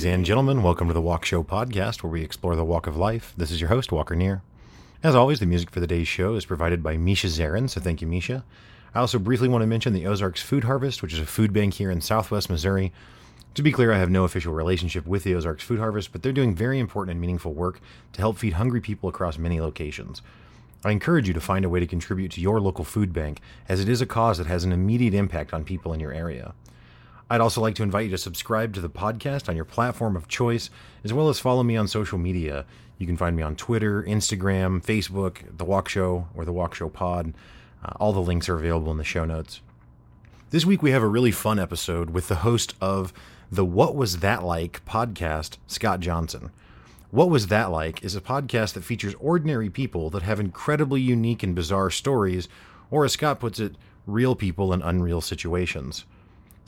Ladies and gentlemen, welcome to the Walk Show podcast where we explore the walk of life. This is your host, Walker Neer. As always, the music for the day's show is provided by Misha Zarin, so thank you, Misha. I also briefly want to mention the Ozarks Food Harvest, which is a food bank here in southwest Missouri. To be clear, I have no official relationship with the Ozarks Food Harvest, but they're doing very important and meaningful work to help feed hungry people across many locations. I encourage you to find a way to contribute to your local food bank, as it is a cause that has an immediate impact on people in your area. I'd also like to invite you to subscribe to the podcast on your platform of choice, as well as follow me on social media. You can find me on Twitter, Instagram, Facebook, The Walk Show, or The Walk Show Pod. Uh, all the links are available in the show notes. This week we have a really fun episode with the host of the What Was That Like podcast, Scott Johnson. What Was That Like is a podcast that features ordinary people that have incredibly unique and bizarre stories, or as Scott puts it, real people in unreal situations.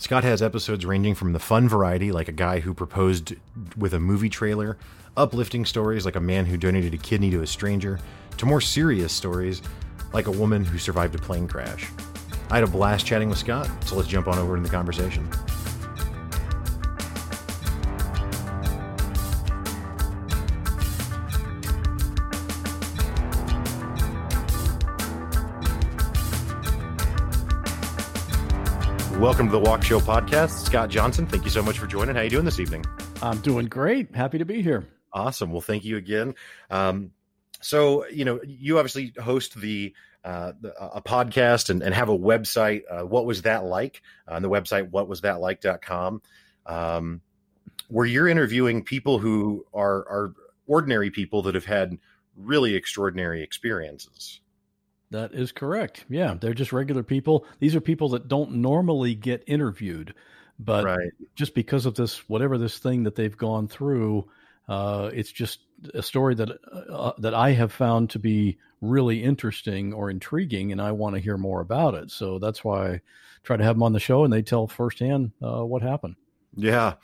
Scott has episodes ranging from the fun variety, like a guy who proposed with a movie trailer, uplifting stories like a man who donated a kidney to a stranger, to more serious stories like a woman who survived a plane crash. I had a blast chatting with Scott, so let's jump on over in the conversation. Welcome to the Walk Show podcast. Scott Johnson, thank you so much for joining. How are you doing this evening? I'm doing great. Happy to be here. Awesome. Well, thank you again. Um, so, you know, you obviously host the uh, a podcast and, and have a website. Uh, what was that like? Uh, on the website, whatwasthatlike.com, um, where you're interviewing people who are are ordinary people that have had really extraordinary experiences. That is correct. Yeah, they're just regular people. These are people that don't normally get interviewed, but right. just because of this, whatever this thing that they've gone through, uh, it's just a story that uh, that I have found to be really interesting or intriguing, and I want to hear more about it. So that's why I try to have them on the show, and they tell firsthand uh, what happened. Yeah,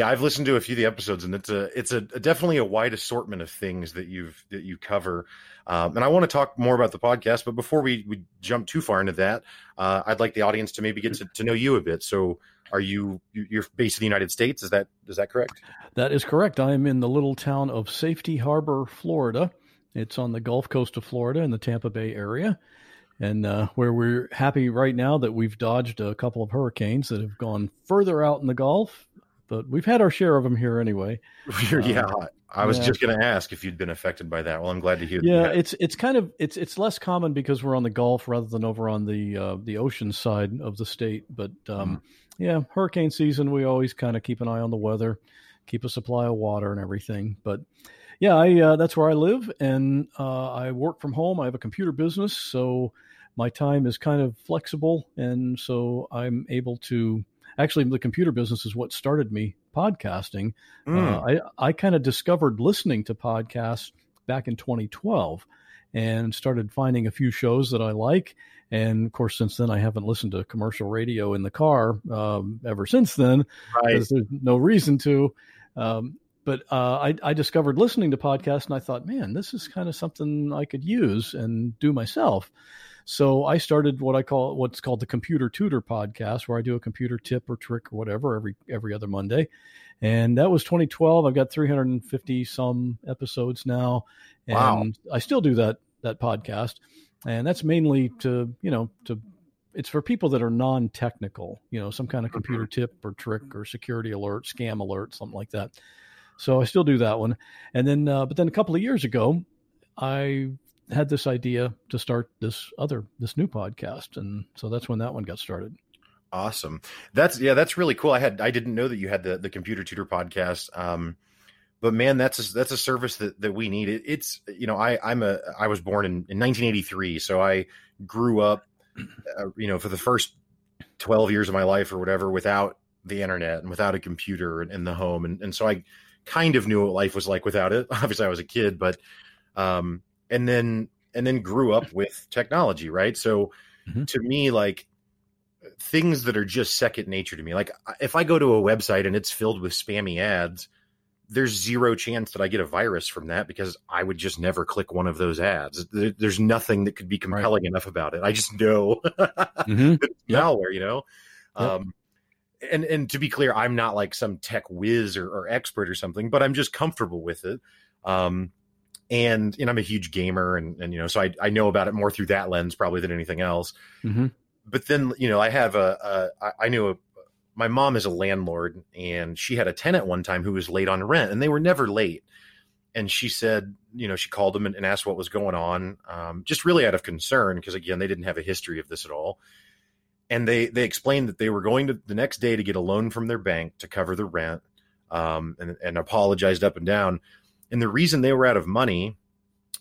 yeah, I've listened to a few of the episodes, and it's a it's a, a definitely a wide assortment of things that you've that you cover. Um, and I want to talk more about the podcast, but before we, we jump too far into that, uh, I'd like the audience to maybe get to, to know you a bit. So, are you you're based in the United States? Is that is that correct? That is correct. I am in the little town of Safety Harbor, Florida. It's on the Gulf Coast of Florida in the Tampa Bay area and uh, where we're happy right now that we've dodged a couple of hurricanes that have gone further out in the Gulf but we've had our share of them here anyway. yeah, um, I was yeah. just going to ask if you'd been affected by that. Well, I'm glad to hear. Yeah, it's it's kind of it's it's less common because we're on the Gulf rather than over on the uh, the ocean side of the state. But um, mm. yeah, hurricane season, we always kind of keep an eye on the weather, keep a supply of water and everything. But yeah, I uh, that's where I live, and uh, I work from home. I have a computer business, so my time is kind of flexible, and so I'm able to actually the computer business is what started me podcasting. Mm. Uh, I I kind of discovered listening to podcasts back in 2012 and started finding a few shows that I like. And of course, since then, I haven't listened to commercial radio in the car um, ever since then. Right. There's no reason to. Um, but uh, I, I, discovered listening to podcasts, and I thought, man, this is kind of something I could use and do myself. So I started what I call what's called the Computer Tutor podcast, where I do a computer tip or trick or whatever every every other Monday. And that was 2012. I've got 350 some episodes now, and wow. I still do that that podcast. And that's mainly to you know to it's for people that are non-technical, you know, some kind of computer mm-hmm. tip or trick or security alert, scam alert, something like that. So I still do that one. And then, uh, but then a couple of years ago, I had this idea to start this other this new podcast, and so that's when that one got started. Awesome. That's yeah, that's really cool. I had I didn't know that you had the the computer tutor podcast. Um, but man, that's a, that's a service that, that we need. It, it's you know I I'm a I was born in, in 1983, so I grew up, uh, you know, for the first 12 years of my life or whatever without the internet and without a computer in, in the home, and and so I kind of knew what life was like without it. Obviously, I was a kid, but um, and then and then grew up with technology, right? So mm-hmm. to me, like things that are just second nature to me. Like if I go to a website and it's filled with spammy ads, there's zero chance that I get a virus from that because I would just never click one of those ads. There, there's nothing that could be compelling right. enough about it. I just know mm-hmm. yep. malware, you know. Yep. Um, and and to be clear, I'm not like some tech whiz or, or expert or something, but I'm just comfortable with it. Um, and you know, I'm a huge gamer, and and you know, so I I know about it more through that lens probably than anything else. Mm-hmm. But then you know, I have a, a I knew a, my mom is a landlord, and she had a tenant one time who was late on rent, and they were never late. And she said, you know, she called them and, and asked what was going on, um, just really out of concern because again, they didn't have a history of this at all and they they explained that they were going to the next day to get a loan from their bank to cover the rent um, and, and apologized up and down and the reason they were out of money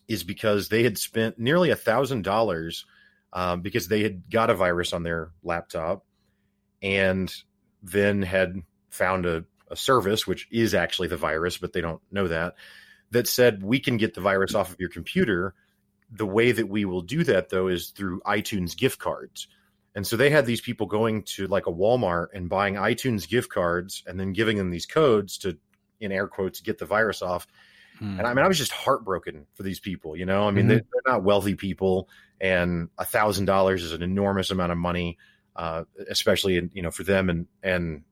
is because they had spent nearly a thousand dollars um, because they had got a virus on their laptop and then had found a, a service which is actually the virus but they don't know that that said we can get the virus off of your computer the way that we will do that though is through itunes gift cards and so they had these people going to like a Walmart and buying iTunes gift cards and then giving them these codes to, in air quotes, get the virus off. Hmm. And I mean, I was just heartbroken for these people. You know, I mean, mm-hmm. they're, they're, not wealthy people, and a thousand dollars is an enormous amount of money, uh, especially in, you know for them. And and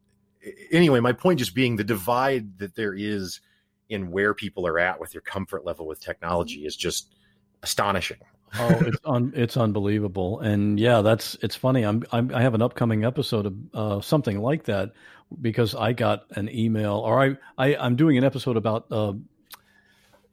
anyway, my point just being the divide that there is in where people are at with their comfort level with technology is just astonishing oh, it's un, it's unbelievable, and yeah, that's it's funny. I'm, I'm i have an upcoming episode of uh, something like that because I got an email, or I, I am doing an episode about uh,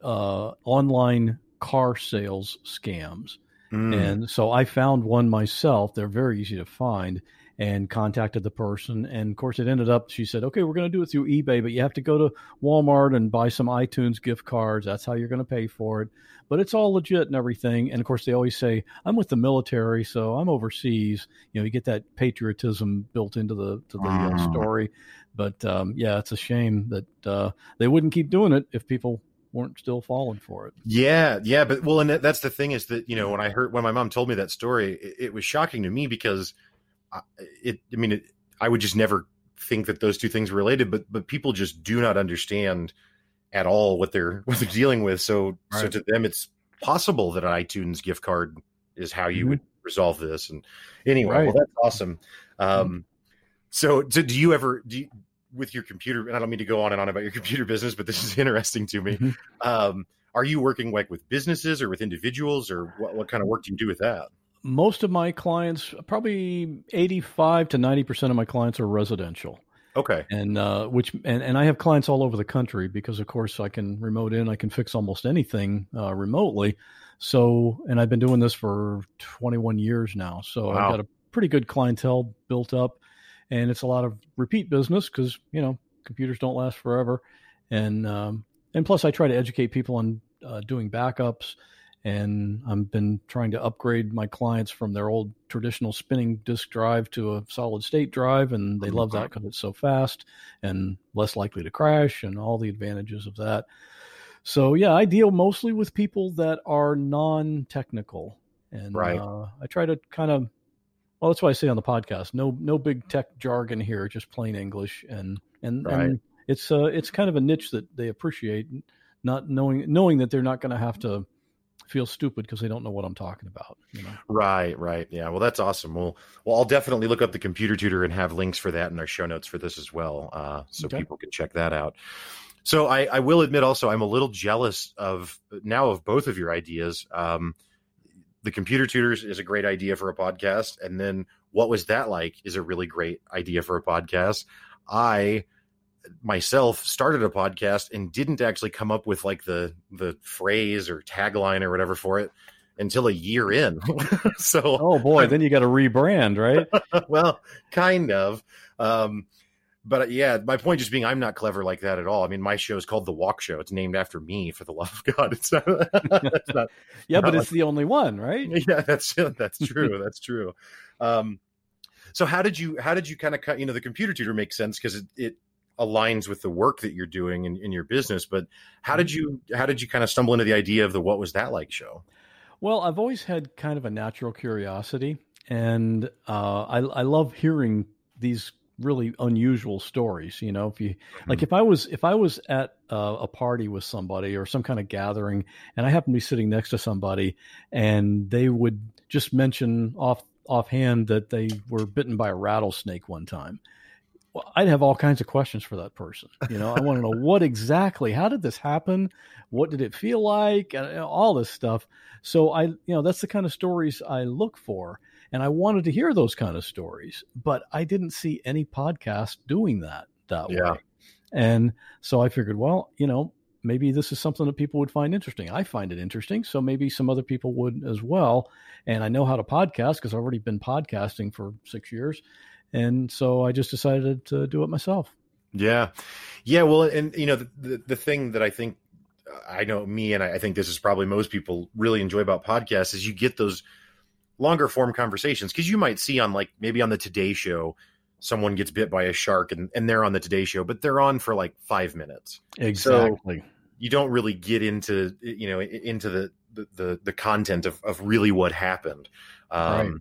uh, online car sales scams, mm. and so I found one myself. They're very easy to find, and contacted the person. And of course, it ended up, she said, okay, we're going to do it through eBay, but you have to go to Walmart and buy some iTunes gift cards. That's how you're going to pay for it. But it's all legit and everything. And of course, they always say, I'm with the military, so I'm overseas. You know, you get that patriotism built into the, to the mm. story. But um, yeah, it's a shame that uh, they wouldn't keep doing it if people weren't still falling for it. Yeah, yeah, but well, and that's the thing is that you know when I heard when my mom told me that story, it, it was shocking to me because it i mean it, i would just never think that those two things were related but but people just do not understand at all what they're what they're dealing with so right. so to them it's possible that an itunes gift card is how you mm-hmm. would resolve this and anyway right. well that's awesome mm-hmm. um so, so do you ever do you, with your computer and i don't mean to go on and on about your computer business but this is interesting to me mm-hmm. um are you working like with businesses or with individuals or what, what kind of work do you do with that most of my clients, probably 85 to 90% of my clients are residential. Okay. And uh, which and, and I have clients all over the country because of course I can remote in, I can fix almost anything uh, remotely. So and I've been doing this for 21 years now. So wow. I've got a pretty good clientele built up and it's a lot of repeat business because, you know, computers don't last forever. And um, and plus I try to educate people on uh, doing backups and I've been trying to upgrade my clients from their old traditional spinning disk drive to a solid state drive, and they love that because it's so fast and less likely to crash, and all the advantages of that. So yeah, I deal mostly with people that are non-technical, and right. uh, I try to kind of well, that's why I say on the podcast, no no big tech jargon here, just plain English, and and, right. and it's uh it's kind of a niche that they appreciate, not knowing knowing that they're not going to have to feel stupid because they don't know what I'm talking about. You know? Right, right. Yeah. Well, that's awesome. Well, well, I'll definitely look up the computer tutor and have links for that in our show notes for this as well, uh, so okay. people can check that out. So I, I, will admit also I'm a little jealous of now of both of your ideas. Um, the computer tutors is a great idea for a podcast, and then what was that like is a really great idea for a podcast. I myself started a podcast and didn't actually come up with like the the phrase or tagline or whatever for it until a year in. so oh boy, then you got to rebrand, right? well, kind of. Um, but uh, yeah, my point just being, I'm not clever like that at all. I mean, my show is called The Walk Show. It's named after me, for the love of God. It's not. it's not yeah, not but like, it's the only one, right? Yeah, that's that's true. that's true. Um, so how did you how did you kind of cut? You know, the computer tutor makes sense because it, it aligns with the work that you're doing in, in your business. But how did you how did you kind of stumble into the idea of the What Was That Like show? Well, I've always had kind of a natural curiosity, and uh, I, I love hearing these really unusual stories. You know, if you mm-hmm. like, if I was if I was at uh, a party with somebody or some kind of gathering, and I happen to be sitting next to somebody, and they would just mention off offhand that they were bitten by a rattlesnake one time well, I'd have all kinds of questions for that person. You know, I want to know what exactly, how did this happen? What did it feel like? And all this stuff. So I, you know, that's the kind of stories I look for. And I wanted to hear those kind of stories, but I didn't see any podcast doing that that yeah. way. And so I figured, well, you know, maybe this is something that people would find interesting. I find it interesting, so maybe some other people would as well. And I know how to podcast because I've already been podcasting for six years, and so I just decided to do it myself. Yeah, yeah. Well, and you know, the the, the thing that I think uh, I know me, and I think this is probably most people really enjoy about podcasts is you get those longer form conversations because you might see on like maybe on the Today Show someone gets bit by a shark and, and they're on the Today Show, but they're on for like five minutes. Exactly. So you don't really get into you know into the the the content of, of really what happened. Um, right.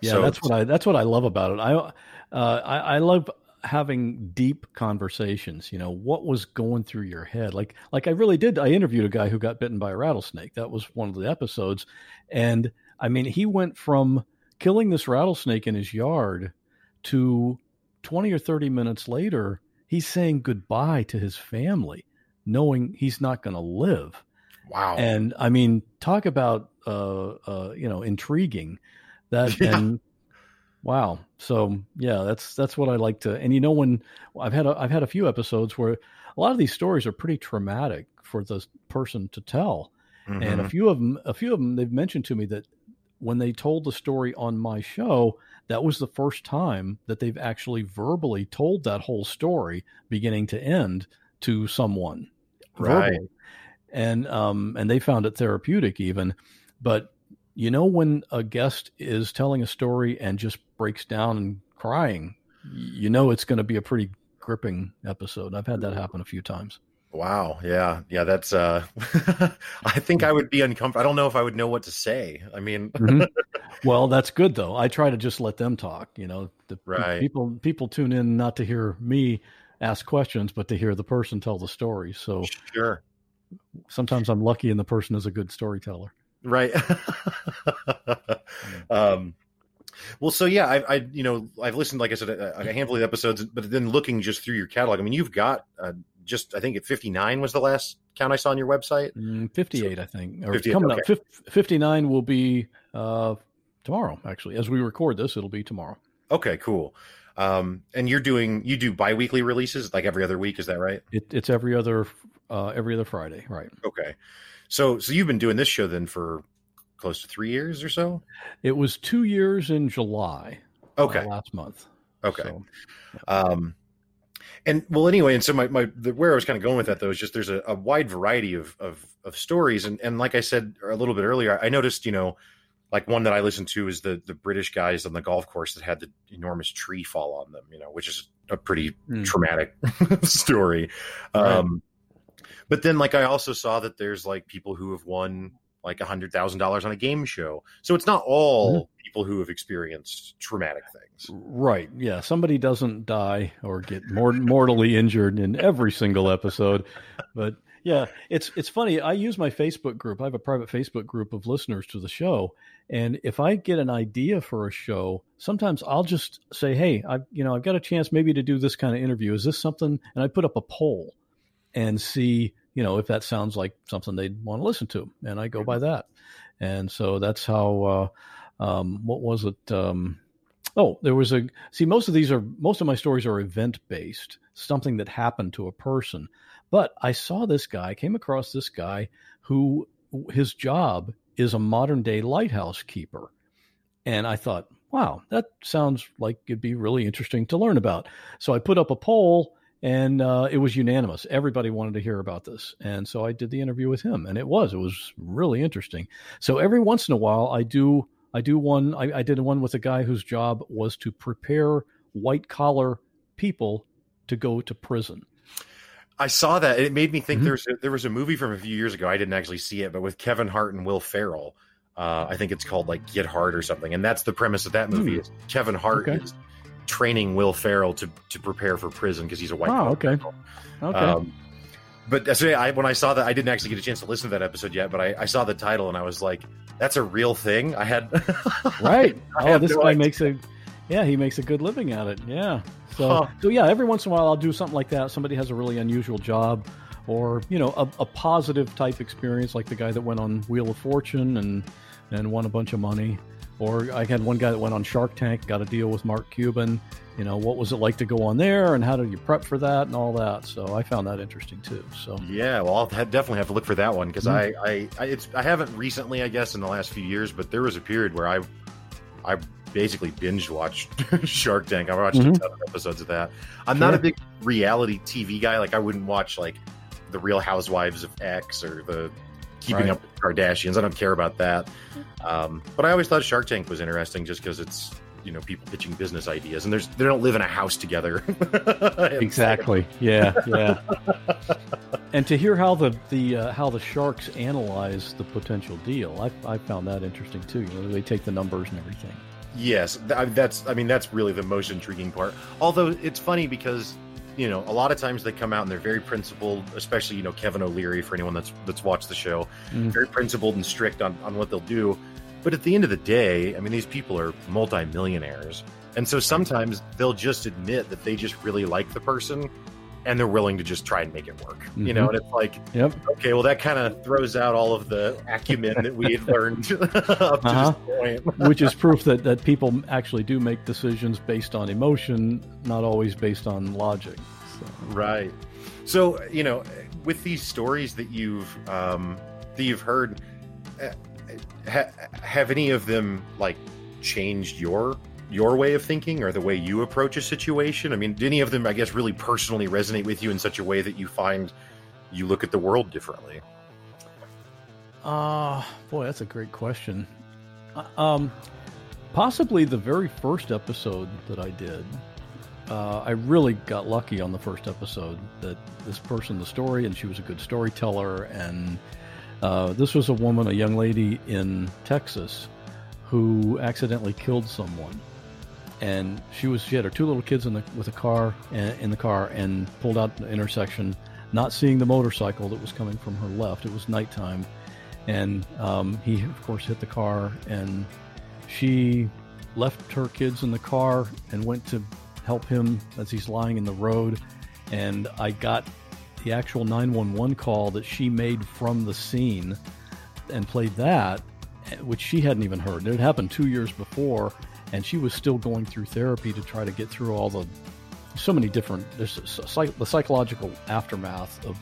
Yeah, so that's what I that's what I love about it. I uh, I, I love having deep conversations you know what was going through your head like like i really did i interviewed a guy who got bitten by a rattlesnake that was one of the episodes and i mean he went from killing this rattlesnake in his yard to 20 or 30 minutes later, he's saying goodbye to his family, knowing he's not going to live. Wow. And I mean, talk about, uh, uh, you know, intriguing that. Yeah. And wow. So yeah, that's, that's what I like to, and you know, when I've had, a, I've had a few episodes where a lot of these stories are pretty traumatic for the person to tell. Mm-hmm. And a few of them, a few of them, they've mentioned to me that when they told the story on my show, that was the first time that they've actually verbally told that whole story, beginning to end, to someone. Right. Verbally. And um, and they found it therapeutic even. But you know when a guest is telling a story and just breaks down and crying, you know it's going to be a pretty gripping episode. I've had that happen a few times. Wow. Yeah. Yeah. That's, uh, I think I would be uncomfortable. I don't know if I would know what to say. I mean, mm-hmm. well, that's good though. I try to just let them talk, you know, the right. people, people tune in not to hear me ask questions, but to hear the person tell the story. So sure. Sometimes I'm lucky and the person is a good storyteller. Right. um, well, so yeah, I, I, you know, I've listened, like I said, a, a handful of episodes, but then looking just through your catalog, I mean, you've got uh, just I think at 59 was the last count I saw on your website. Mm, 58, so, I think. Or 58, coming okay. up 59 will be uh, tomorrow actually. As we record this, it'll be tomorrow. Okay, cool. Um, and you're doing you do biweekly releases like every other week, is that right? It, it's every other uh, every other Friday, right? Okay. So so you've been doing this show then for close to 3 years or so? It was 2 years in July. Okay. Uh, last month. Okay. So, yeah. Um and well anyway and so my, my the, where i was kind of going with that though is just there's a, a wide variety of, of of stories and and like i said a little bit earlier i noticed you know like one that i listened to is the the british guys on the golf course that had the enormous tree fall on them you know which is a pretty mm. traumatic story right. um but then like i also saw that there's like people who have won like a hundred thousand dollars on a game show. So it's not all mm-hmm. people who have experienced traumatic things. Right. Yeah. Somebody doesn't die or get more mortally injured in every single episode. But yeah, it's it's funny. I use my Facebook group. I have a private Facebook group of listeners to the show. And if I get an idea for a show, sometimes I'll just say, "Hey, I you know, I've got a chance maybe to do this kind of interview. Is this something?" And I put up a poll and see you know, if that sounds like something they'd want to listen to, and I go by mm-hmm. that. And so that's how. Uh, um, what was it? Um, oh, there was a. See, most of these are most of my stories are event based, something that happened to a person. But I saw this guy, came across this guy who his job is a modern day lighthouse keeper, and I thought, wow, that sounds like it'd be really interesting to learn about. So I put up a poll and uh, it was unanimous. Everybody wanted to hear about this, and so I did the interview with him, and it was it was really interesting. So every once in a while, I do I do one. I, I did one with a guy whose job was to prepare white collar people to go to prison. I saw that. It made me think mm-hmm. there's a, there was a movie from a few years ago. I didn't actually see it, but with Kevin Hart and Will Ferrell. Uh, I think it's called like Get Hard or something, and that's the premise of that movie. Is Kevin Hart okay. is training Will Ferrell to to prepare for prison because he's a white. Oh, okay. Okay. Um, but so I, when I saw that, I didn't actually get a chance to listen to that episode yet. But I, I saw the title and I was like, "That's a real thing." I had right. I oh, this no guy idea. makes a Yeah, he makes a good living at it. Yeah. So, Huh. so yeah, every once in a while I'll do something like that. Somebody has a really unusual job, or you know, a, a positive type experience, like the guy that went on Wheel of Fortune and and won a bunch of money. Or I had one guy that went on Shark Tank, got a deal with Mark Cuban. You know, what was it like to go on there, and how did you prep for that, and all that. So I found that interesting too. So Yeah, well, I'll ha- definitely have to look for that one because Mhm. I, I, I, it's, I haven't recently, I guess, in the last few years, but there was a period where I, I basically binge watched Shark Tank. I watched Mhm. a ton of episodes of that. I'm not a big reality TV guy. Like, I wouldn't watch like the Real Housewives of X or the Keeping Right. Up with Kardashians. I don't care about that. Um, but I always thought Shark Tank was interesting just because it's you know people pitching business ideas and there's they don't live in a house together. Exactly, yeah, yeah. and to hear how the the uh, how the sharks analyze the potential deal, I, I found that interesting too. You know, they take the numbers and everything. Yes, th- that's. I mean, that's really the most intriguing part. Although it's funny because you know a lot of times they come out and they're very principled, especially you know Kevin O'Leary for anyone that's that's watched the show, Mm. very principled and strict on on what they'll do. But at the end of the day, I mean, these people are multimillionaires, and so sometimes they'll just admit that they just really like the person. And they're willing to just try and make it work, you know. And it's like, Yep. okay, well, that kind of throws out all of the acumen that we had learned up to Uh-huh. this point. Which is proof that, that people actually do make decisions based on emotion, not always based on logic. So, Right. So you know, with these stories that you've um, that you've heard, uh, ha- have any of them like changed your your way of thinking or the way you approach a situation? I mean, do any of them, I guess, really personally resonate with you in such a way that you find you look at the world differently? uh, boy, that's a great question. Uh, Um, possibly the very first episode that I did, uh, I really got lucky on the first episode that this person, the story, and she was a good storyteller. And uh, this was a woman, a young lady in Texas, who accidentally killed someone. And she was she had her two little kids in the with a car and, in the car and pulled out the intersection, not seeing the motorcycle that was coming from her left. It was nighttime, and um, he of course hit the car and she left her kids in the car and went to help him as he's lying in the road. And I got the actual 911 call that she made from the scene and played that, which she hadn't even heard. It had happened two years before, and she was still going through therapy to try to get through all the so many different there's the psychological aftermath of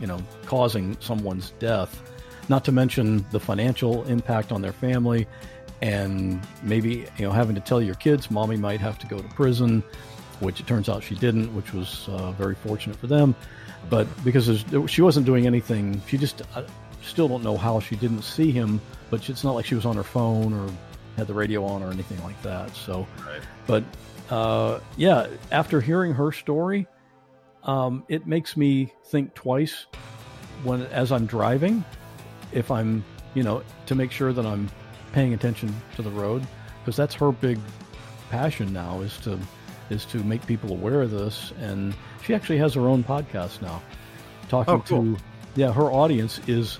you know causing someone's death not to mention the financial impact on their family and maybe you know having to tell your kids mommy might have to go to prison which it turns out she didn't which was uh, very fortunate for them. But because she wasn't doing anything she just I still don't know how she didn't see him but it's not like she was on her phone or had the radio on or anything like that so Right. but uh, yeah after hearing her story um, it makes me think twice when as i'm driving if i'm you know to make sure that i'm paying attention to the road because that's her big passion now is to is to make people aware of this and she actually has her own podcast now talking Oh, cool. to yeah her audience is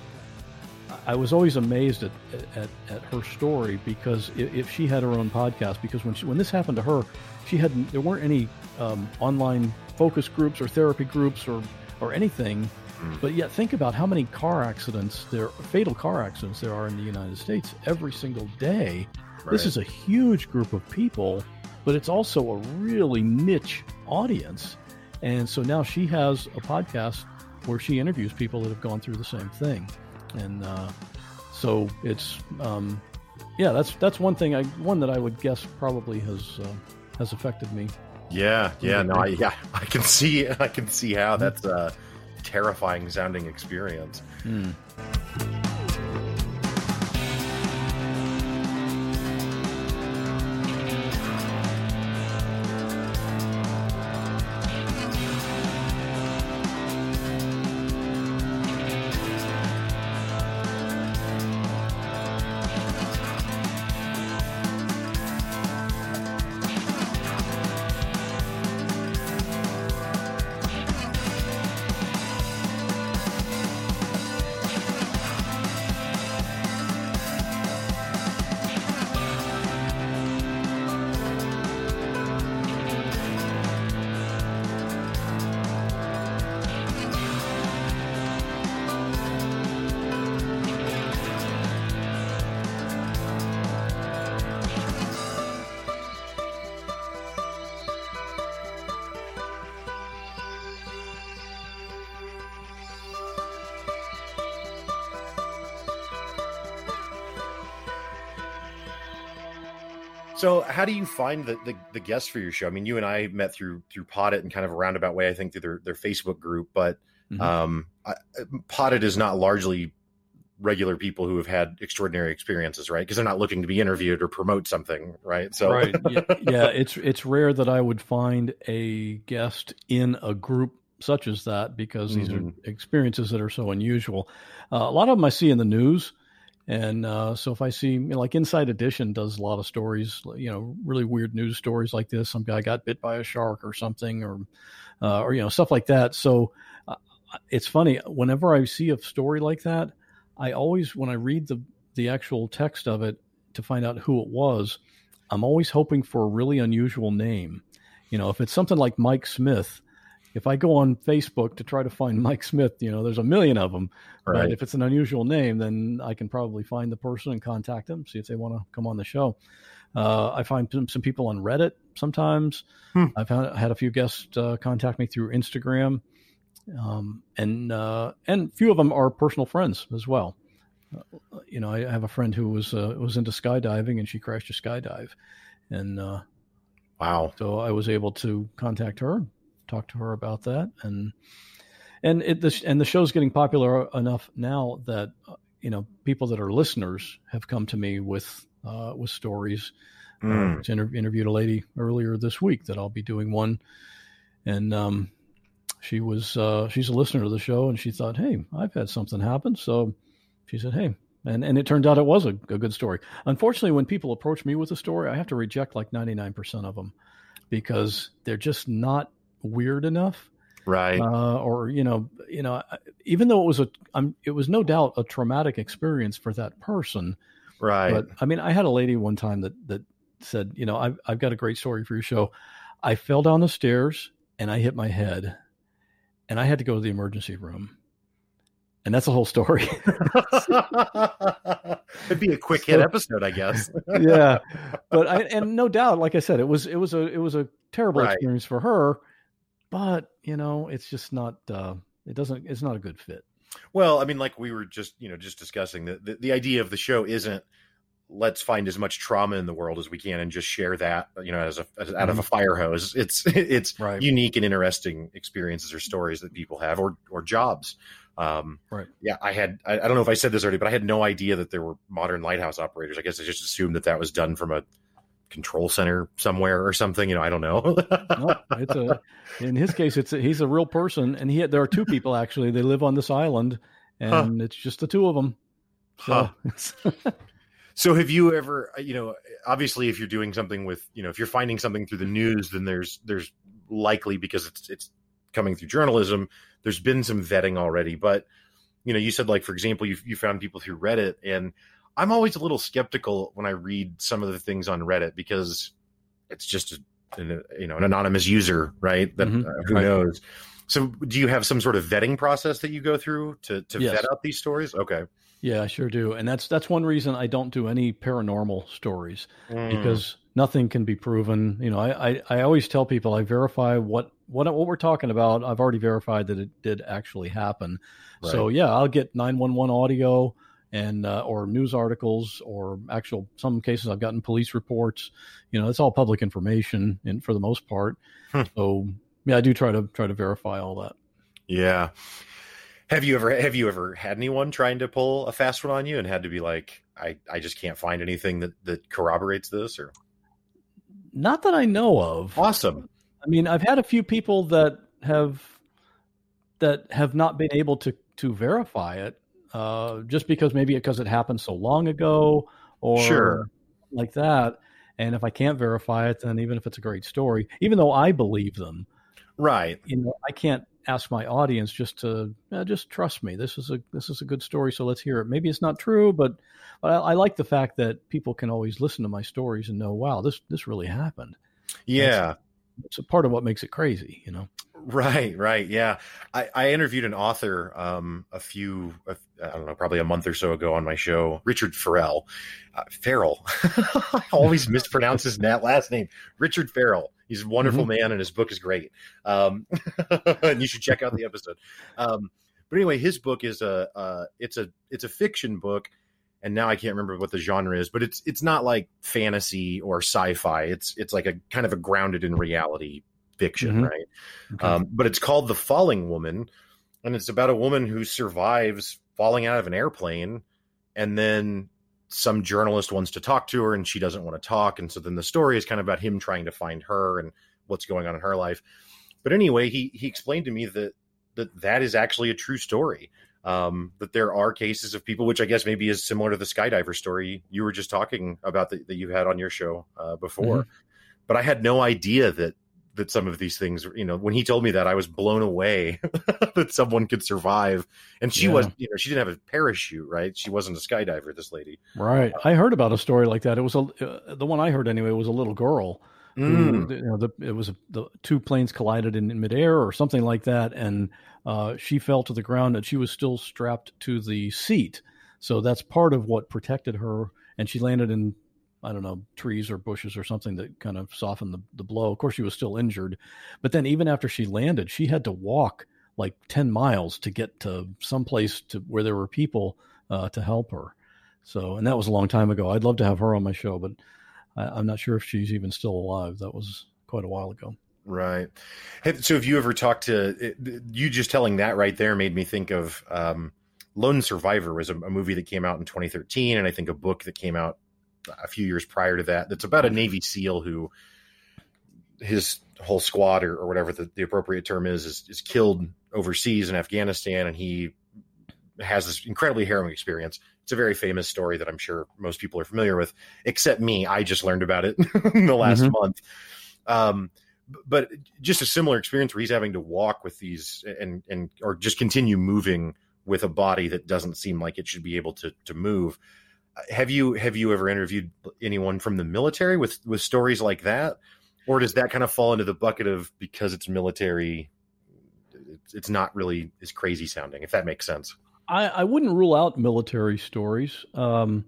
I was always amazed at, at, at her story because if, she had her own podcast, because when she, when this happened to her, she had there weren't any um, online focus groups or therapy groups or or anything. Mm. But yet, think about how many car accidents there, fatal car accidents there are in the United States every single day. This is a huge group of people, but it's also a really niche audience. And so now she has a podcast where she interviews people that have gone through the same thing. And uh, so it's, um, yeah, that's that's one thing. I one that I would guess probably has uh, has affected me. Yeah, yeah, no, I, yeah, I can see, I can see how that's a terrifying sounding experience. So, how do you find the, the, the guests for your show? I mean, you and I met through through Poddit in kind of a roundabout way, I think, through their, their Facebook group. But mm-hmm. um, I, is not largely regular people who have had extraordinary experiences, right? Because they're not looking to be interviewed or promote something, right? So, right, yeah, it's it's rare that I would find a guest in a group such as that because these mm-hmm. are experiences that are so unusual. Uh, a lot of them I see in the news. And uh, so if I see, you know, like Inside Edition does a lot of stories, you know, really weird news stories like this. Some guy got bit by a shark or something, or, uh, or you know, stuff like that. So uh, it's funny. Whenever I see a story like that, I always, when I read the the actual text of it to find out who it was, I'm always hoping for a really unusual name. You know, if it's something like Mike Smith, if I go on Facebook to try to find Mike Smith, you know, there's a million of them. Right. But if it's an unusual name, then I can probably find the person and contact them, see if they want to come on the show. Uh, I find some, some, people on Reddit sometimes. Hmm. I've had, had, a few guests uh, contact me through Instagram, um, and uh, and a few of them are personal friends as well. Uh, you know, I have a friend who was uh, was into skydiving, and she crashed a skydive, and uh, wow. So I was able to contact her talk to her about that, and and it the, and the show's getting popular enough now that you know people that are listeners have come to me with uh, with stories. Mm. Uh, inter- interviewed a lady earlier this week that I'll be doing one, and um, she was uh, she's a listener to the show, and she thought, "Hey, I've had something happen," so she said, "Hey." And, and it turned out it was a, a good story. Unfortunately, when people approach me with a story, I have to reject like 99% of them because they're just not weird enough right uh, or you know you know even though it was a I'm, it was no doubt a traumatic experience for that person right but i mean i had a lady one time that that said you know i've, I've got a great story for your show i fell down the stairs and i hit my head and i had to go to the emergency room and that's the whole story. It'd be a quick hit episode, I guess. yeah, but I and no doubt, like I said, it was it was a it was a terrible right. experience for her but you know, it's just not. Uh, it doesn't. It's not a good fit. Well, I mean, like we were just you know just discussing the the, the idea of the show isn't let's find as much trauma in the world as we can and just share that you know as, a, as out of a mm-hmm. fire hose it's it's right. unique and interesting experiences or stories that people have or or jobs um, right yeah i had I, I, don't know if i said this already but i had no idea that there were modern lighthouse operators i guess i just assumed that that was done from a control center somewhere or something. You know, I don't know. no, it's a, in his case, it's a, he's a real person, and he there are two people actually. They live on this island, and huh. it's just the two of them. So, huh. so have you ever, uh, you know, obviously, if you're doing something with, you know, if you're finding something through the news, then there's there's likely because it's it's coming through journalism. There's been some vetting already, but you know, you said like for example, you you found people through Reddit and I'm always a little skeptical when I read some of the things on Reddit because it's just a, an, you know an anonymous user, right? That mm-hmm. uh, who right. knows. So, do you have some sort of vetting process that you go through to to yes. vet out these stories? Okay. Yeah, I sure do, and that's that's one reason I don't do any paranormal stories mm. because nothing can be proven. You know, I, I, I always tell people I verify what what what we're talking about. I've already verified that it did actually happen. Right. So yeah, I'll get nine one one audio and uh, or news articles or actual some cases I've gotten police reports. You know, it's all public information, and for the most part. Hmm. So yeah, I do try to try to verify all that. Yeah. Have you ever have you ever had anyone trying to pull a fast one on you and had to be like, I I just can't find anything that that corroborates this or? Not that I know of. Awesome. I mean, I've had a few people that have that have not been able to to verify it uh, just because maybe because it happened so long ago or sure. like that. And if I can't verify it, then even if it's a great story, even though I believe them, right? You know, I can't ask my audience just to just trust me. This is a this is a good story, so let's hear it. Maybe it's not true, but, but I, I, like the fact that people can always listen to my stories and know, wow, this this really happened. Yeah, it's a part of what makes it crazy, you know. Right, right, yeah. I, I interviewed an author um, a few, I don't know, probably a month or so ago on my show, Richard Farrell. Uh, Farrell, I always mispronounce his last name. Richard Farrell. He's a wonderful mm-hmm. man, and his book is great. Um, and you should check out the episode. Um, but anyway, his book is a, uh, it's a, it's a fiction book, and now I can't remember what the genre is, but it's it's not like fantasy or sci-fi. It's it's like a kind of a grounded in reality fiction, Mhm. right? Okay. Um, but it's called The Falling Woman, and it's about a woman who survives falling out of an airplane, and then some journalist wants to talk to her, and she doesn't want to talk, and so then the story is kind of about him trying to find her and what's going on in her life. But anyway, he he explained to me that that that is actually a true story. Um, that there are cases of people, which I guess maybe is similar to the skydiver story you were just talking about that, that you had on your show uh, before. But I had no idea that that some of these things, you know, when he told me that, I was blown away that someone could survive. And she Yeah. was, you know, she didn't have a parachute, right? She wasn't a skydiver. This lady. right. I heard about a story like that. It was a uh, the one I heard anyway was a little girl Mm. who, you know, the, it was the two planes collided in, in midair or something like that, and uh, she fell to the ground, and she was still strapped to the seat. So that's part of what protected her, and she landed in I don't know trees or bushes or something that kind of softened the, the blow. Of course, she was still injured, but then even after she landed, she had to walk like ten miles to get to someplace to where there were people uh, to help her. So, and that was a long time ago. I'd love to have her on my show, but I, I'm not sure if she's even still alive. That was quite a while ago. Right. So have you ever talked to you? Just telling that right there made me think of um, Lone Survivor was a, a movie that came out in 2013, and I think a book that came out a few years prior to that. That's about a Navy SEAL who his whole squad or, or whatever the, the appropriate term is, is is killed overseas in Afghanistan, and he has this incredibly harrowing experience. It's a very famous story that I'm sure most people are familiar with, except me. I just learned about it in the last Mhm. month. Um, but just a similar experience where he's having to walk with these and and or just continue moving with a body that doesn't seem like it should be able to to move. Have you have you ever interviewed anyone from the military with with stories like that, or does that kind of fall into the bucket of because it's military, it's, it's not really as crazy sounding? If that makes sense. I, I wouldn't rule out military stories. Um,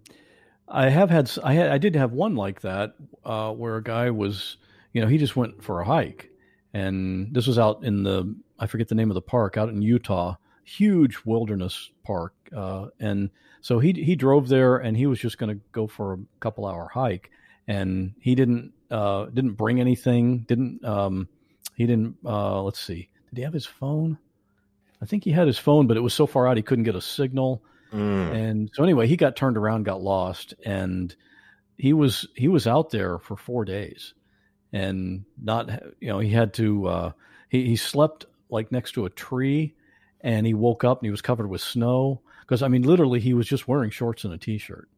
I have had I had I did have one like that uh, where a guy was you know he just went for a hike and this was out in the I forget the name of the park out in Utah huge wilderness park uh, and so he he drove there and he was just going to go for a couple hour hike and he didn't uh, didn't bring anything didn't um, he didn't uh, let's see did he have his phone I think he had his phone, but it was so far out he couldn't get a signal. Mm. And so anyway, he got turned around, got lost, and he was he was out there for four days, and not you know he had to uh, he he slept like next to a tree, and he woke up and he was covered with snow because I mean literally he was just wearing shorts and a t-shirt,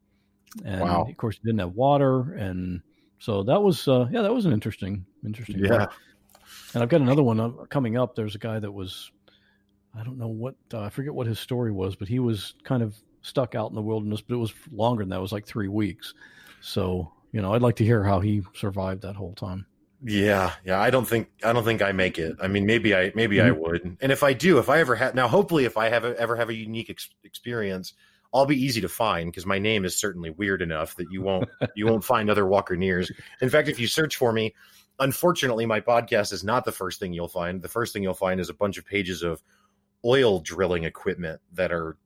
and Wow. of course he didn't have water, and so that was uh, yeah that was an interesting interesting Yeah. one. And I've got another one coming up. There's a guy that was, I don't know what, uh, I forget what his story was, but he was kind of stuck out in the wilderness, but it was longer than that. It was like three weeks. So, you know, I'd like to hear how he survived that whole time. Yeah, yeah. I don't think I don't think I make it. I mean, maybe I maybe I Mhm. would. And if I do, if I ever have now, hopefully, if I have a, ever have a unique ex- experience, I'll be easy to find because my name is certainly weird enough that you won't you won't find other Walker Nears. In fact, if you search for me, unfortunately, my podcast is not the first thing you'll find. The first thing you'll find is a bunch of pages of oil drilling equipment that are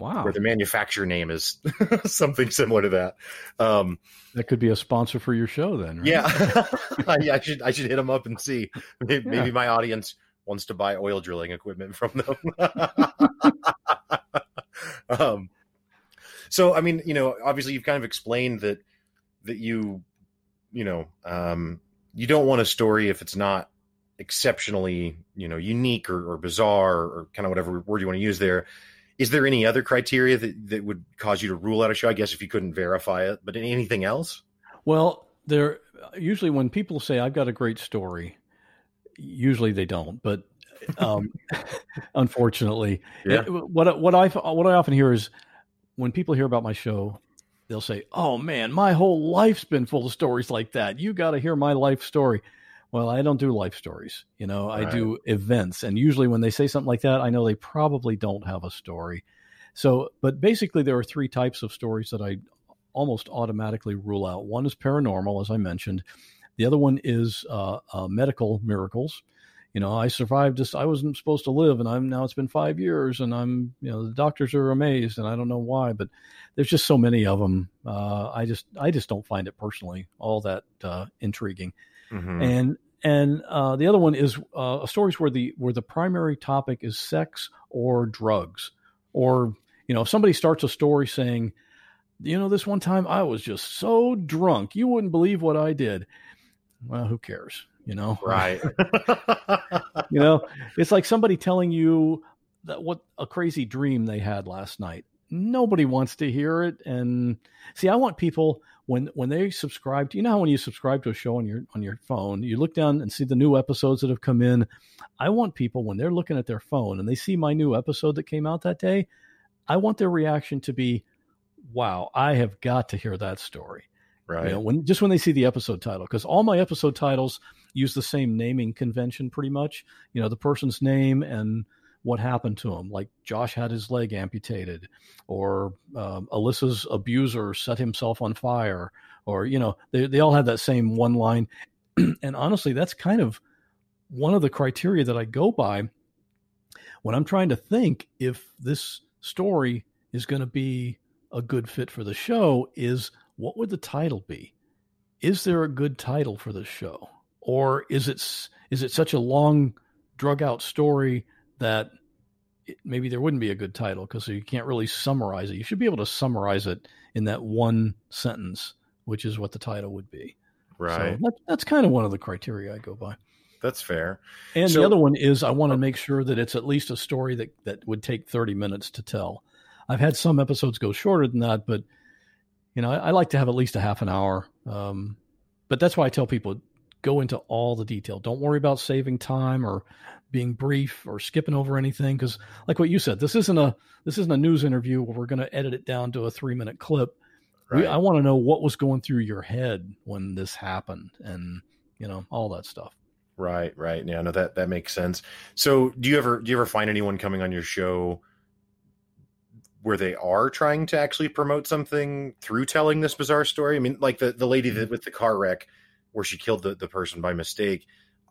Wow. where the manufacturer name is something similar to that. Um, That could be a sponsor for your show then. right? yeah, I, I should I should hit them up and see. Maybe, Yeah. maybe my audience wants to buy oil drilling equipment from them. um, so I mean, you know, obviously you've kind of explained that that you, you know, um, you don't want a story if it's not exceptionally, you know, unique or, or bizarre or kind of whatever word you want to use there. Is there any other criteria that, that would cause you to rule out a show? I guess if you couldn't verify it, but anything else? Well, there usually when people say I've got a great story, usually they don't, but um, unfortunately, Yeah. it- what what I what I often hear is when people hear about my show, they'll say, "Oh man, my whole life's been full of stories like that. You got to hear my life story." Well, I don't do life stories. You know, I do events, and usually when they say something like that, I know they probably don't have a story. So, but basically, there are three types of stories that I almost automatically rule out. One is paranormal, as I mentioned. The other one is uh, uh, medical miracles. you know, I survived this. I wasn't supposed to live, and I'm now it's been five years, and I'm, you know, the doctors are amazed, and I don't know why, but there's just so many of them. Uh, I just, I just don't find it personally all that uh, intriguing. Mm-hmm. And and uh, the other one is uh, stories where the where the primary topic is sex or drugs, or you know, if somebody starts a story saying, you know, this one time I was just so drunk, you wouldn't believe what I did. Well, who cares? you know right you know it's like somebody telling you that what a crazy dream they had last night nobody wants to hear it and see i want people when when they subscribe to you know when you subscribe to a show on your on your phone you look down and see the new episodes that have come in? I want people when they're looking at their phone and they see my new episode that came out that day i want their reaction to be wow i have got to hear that story. Right you know, when just when they see the episode title because all my episode titles use the same naming convention pretty much. You know, the person's name and what happened to him. Like Josh had his leg amputated, or um, Alyssa's abuser set himself on fire, or, you know, they, they all have that same one line. and honestly, that's kind of one of the criteria that I go by when I'm trying to think if this story is going to be a good fit for the show is what would the title be? Is there a good title for the show? or is it is it such a long drug out story that it, maybe there wouldn't be a good title because you can't really summarize it. You should be able to summarize it in that one sentence, which is what the title would be. Right. So that, that's kind of one of the criteria I go by. That's fair. And so, the other one is I want to make sure that it's at least a story that, that would take 30 minutes to tell. I've had some episodes go shorter than that, but you know, I, I like to have at least a half an hour. Um, but that's why I tell people go into all the detail. Don't worry about saving time or being brief or skipping over anything because like what you said this isn't a this isn't a news interview where we're going to edit it down to a three minute clip right. we, i want to know what was going through your head when this happened and you know all that stuff. Right right. Yeah no that that makes sense. So do you ever do you ever find anyone coming on your show where they are trying to actually promote something through telling this bizarre story? I mean like the the lady that mm-hmm. with the car wreck where she killed the, the person by mistake.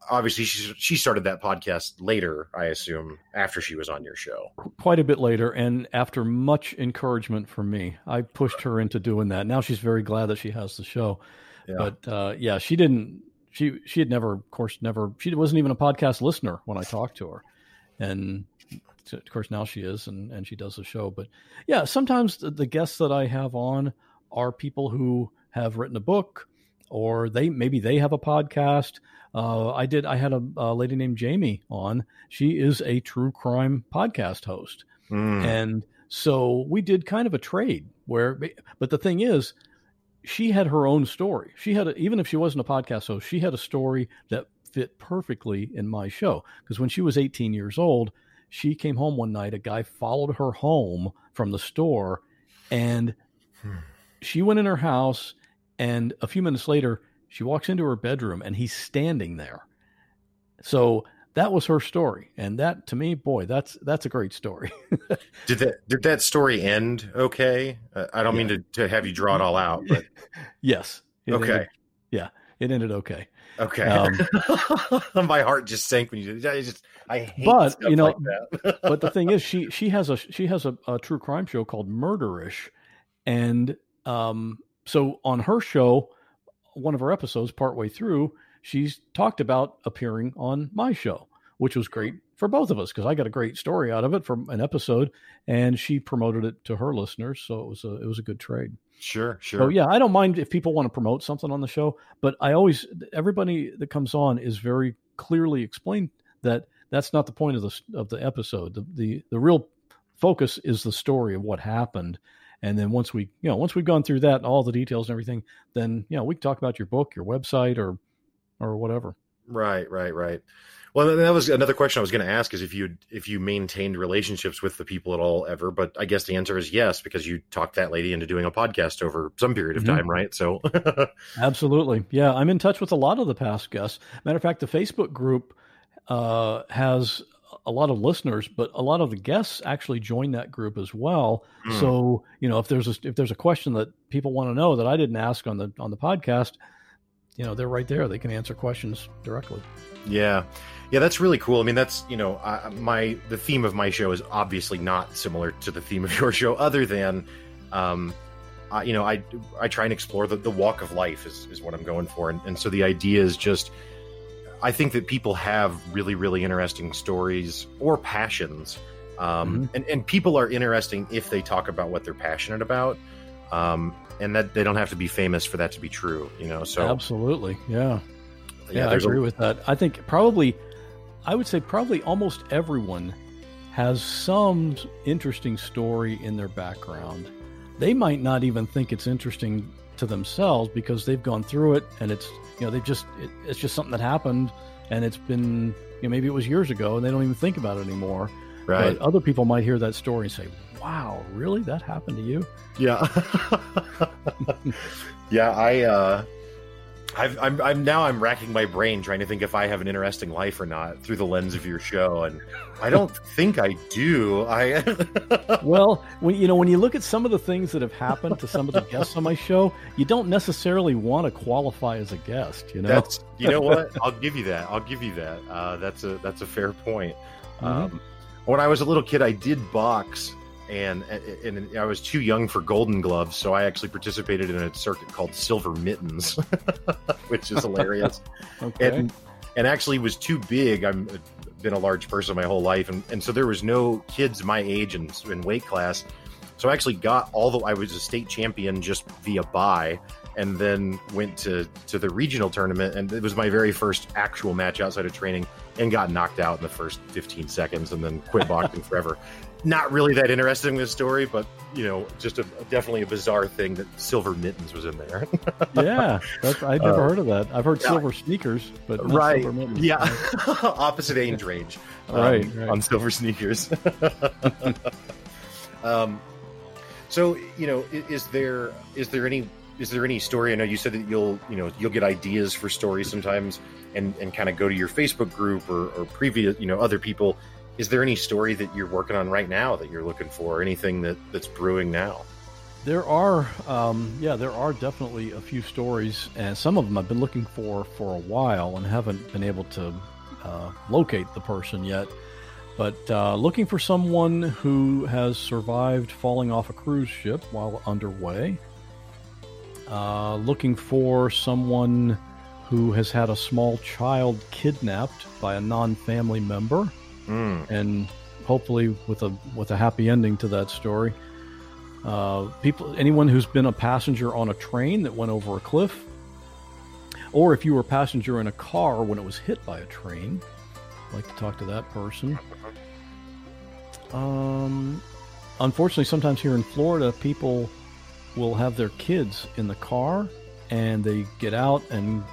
Obviously, she she started that podcast later, I assume, after she was on your show. Quite a bit later, and after much encouragement from me, I pushed her into doing that. Now she's very glad that she has the show. Yeah. But uh, yeah, she didn't. She she had never, of course, never. She wasn't even a podcast listener when I talked to her, and of course now she is, and and she does the show. But yeah, sometimes the, the guests that I have on are people who have written a book or they maybe they have a podcast. Uh, I did. I had a, a, lady named Jamie on. She is a true crime podcast host, mm. and so we did kind of a trade where. But the thing is, she had her own story. She had a, even if she wasn't a podcast host, she had a story that fit perfectly in my show. Because when she was 18 years old, she came home one night. A guy followed her home from the store, and hmm. she went in her house and a few minutes later, she walks into her bedroom and he's standing there. So that was her story, and that to me, boy, that's that's a great story. did that did that story end okay? Uh, I don't yeah. mean to, to have you draw it all out, but yes, okay, ended, yeah, it ended okay. Okay, um, my heart just sank when you did. I just I hate but you know, like but the thing is, she she has a she has a, a true crime show called Murderish, and um, so on her show, one of her episodes, partway through, she's talked about appearing on my show, which was great mm. for both of us because I got a great story out of it from an episode, and she promoted it to her listeners, so it was a it was a good trade. Sure, sure. So yeah, I don't mind if people want to promote something on the show, but I always everybody that comes on is very clearly explained that that's not the point of the of the episode. The the the real focus is the story of what happened and then once we, you know, once we've gone through that all the details and everything, then you know we can talk about your book, your website, or or whatever. Right, right, right. Well, that was another question I was going to ask: is if you if you maintained relationships with the people at all ever? But I guess the answer is yes because you talked that lady into doing a podcast over some period of mm-hmm. time, right? So, absolutely, yeah, I'm in touch with a lot of the past guests. Matter of fact, the Facebook group uh, has a lot of listeners, but a lot of the guests actually join that group as well. Mm. So you know, if there's a if there's a question that people want to know that I didn't ask on the on the podcast, you know, they're right there. They can answer questions directly. Yeah, yeah, that's really cool. I mean, that's you know, I, my the theme of my show is obviously not similar to the theme of your show, other than, um, I, you know, I I try and explore the, the walk of life is is what I'm going for, and, and so the idea is just, I think that people have really really interesting stories or passions, um, Mhm. and and people are interesting if they talk about what they're passionate about. Um, and that they don't have to be famous for that to be true, you know. So Absolutely. Yeah. Yeah, I there's a- agree with that. I think probably, I would say probably almost everyone has some interesting story in their background. They might not even think it's interesting to themselves because they've gone through it and it's you know they've just it, it's just something that happened and it's been you know maybe it was years ago and they don't even think about it anymore. right. But other people might hear that story and say, "Wow, really? That happened to you?" Yeah. yeah, I uh I've, I'm, I'm now I'm racking my brain trying to think if I have an interesting life or not through the lens of your show, and I don't think I do. I well, when you know when you look at some of the things that have happened to some of the guests on my show, you don't necessarily want to qualify as a guest. You know, that's you know what I'll give you that I'll give you that. Uh, that's a that's a fair point. Um, when I was a little kid, I did box, and, and I was too young for Golden Gloves, so I actually participated in a circuit called Silver Mittens, which is hilarious. okay. and and actually was too big. I'm been a large person my whole life, and, and so there was no kids my age in, in weight class. So I actually got all the. I was a state champion just via buy, and then went to to the regional tournament, and it was my very first actual match outside of training, and got knocked out in the first 15 seconds, and then quit boxing forever. Not really that interesting this story, but you know, just a definitely a bizarre thing that Silver Mittens was in there. yeah, that's, I've never Uh, heard of that. I've heard yeah. silver sneakers, but not right silver mittens. yeah opposite age range um, Right, right. on silver sneakers um so you know is there is there any is there any story i know you said that you'll you know you'll get ideas for stories sometimes and and kind of go to your facebook group or, or previous you know other people is there any story that you're working on right now that you're looking for anything that that's brewing now There are, um, yeah, there are definitely a few stories, and some of them I've been looking for for a while and haven't been able to uh, locate the person yet. But uh, looking for someone who has survived falling off a cruise ship while underway. Uh, looking for someone who has had a small child kidnapped by a non-family member mm, and hopefully with a with a happy ending to that story. Uh, people, anyone who's been a passenger on a train that went over a cliff, or if you were a passenger in a car when it was hit by a train, I'd like to talk to that person. Um, unfortunately, sometimes here in Florida, people will have their kids in the car, and they get out and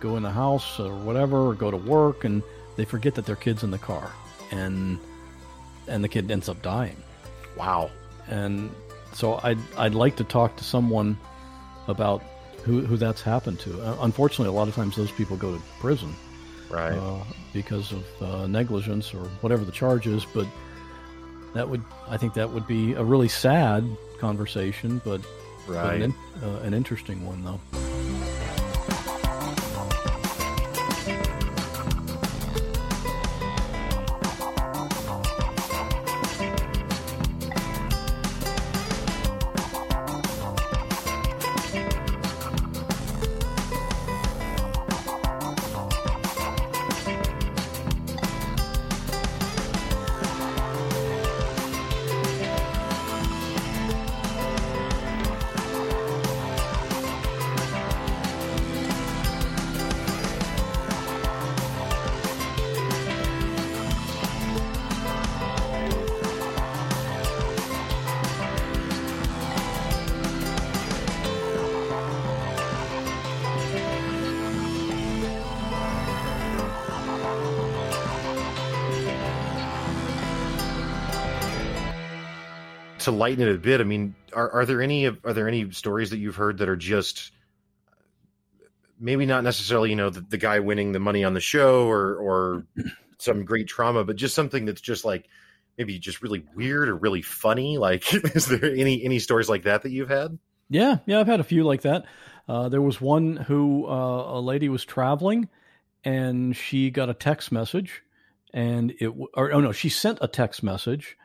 go in the house or whatever, or go to work, and they forget that their kid's in the car, and and the kid ends up dying. wow And so I'd I'd like to talk to someone about who who that's happened to. Uh, unfortunately, a lot of times those people go to prison right uh, because of uh, negligence or whatever the charge is. But that would I think that would be a really sad conversation, but, but right an, uh, an interesting one though. Lighten it a bit, I mean, are, are there any are there any stories that you've heard that are just maybe not necessarily you know the, the guy winning the money on the show or or some great trauma, but just something that's just like maybe just really weird or really funny? Like, is there any any stories like that that you've had? Yeah, yeah, I've had a few like that. Uh, there was one who uh, a lady was traveling, and she got a text message, and it or oh no, she sent a text message,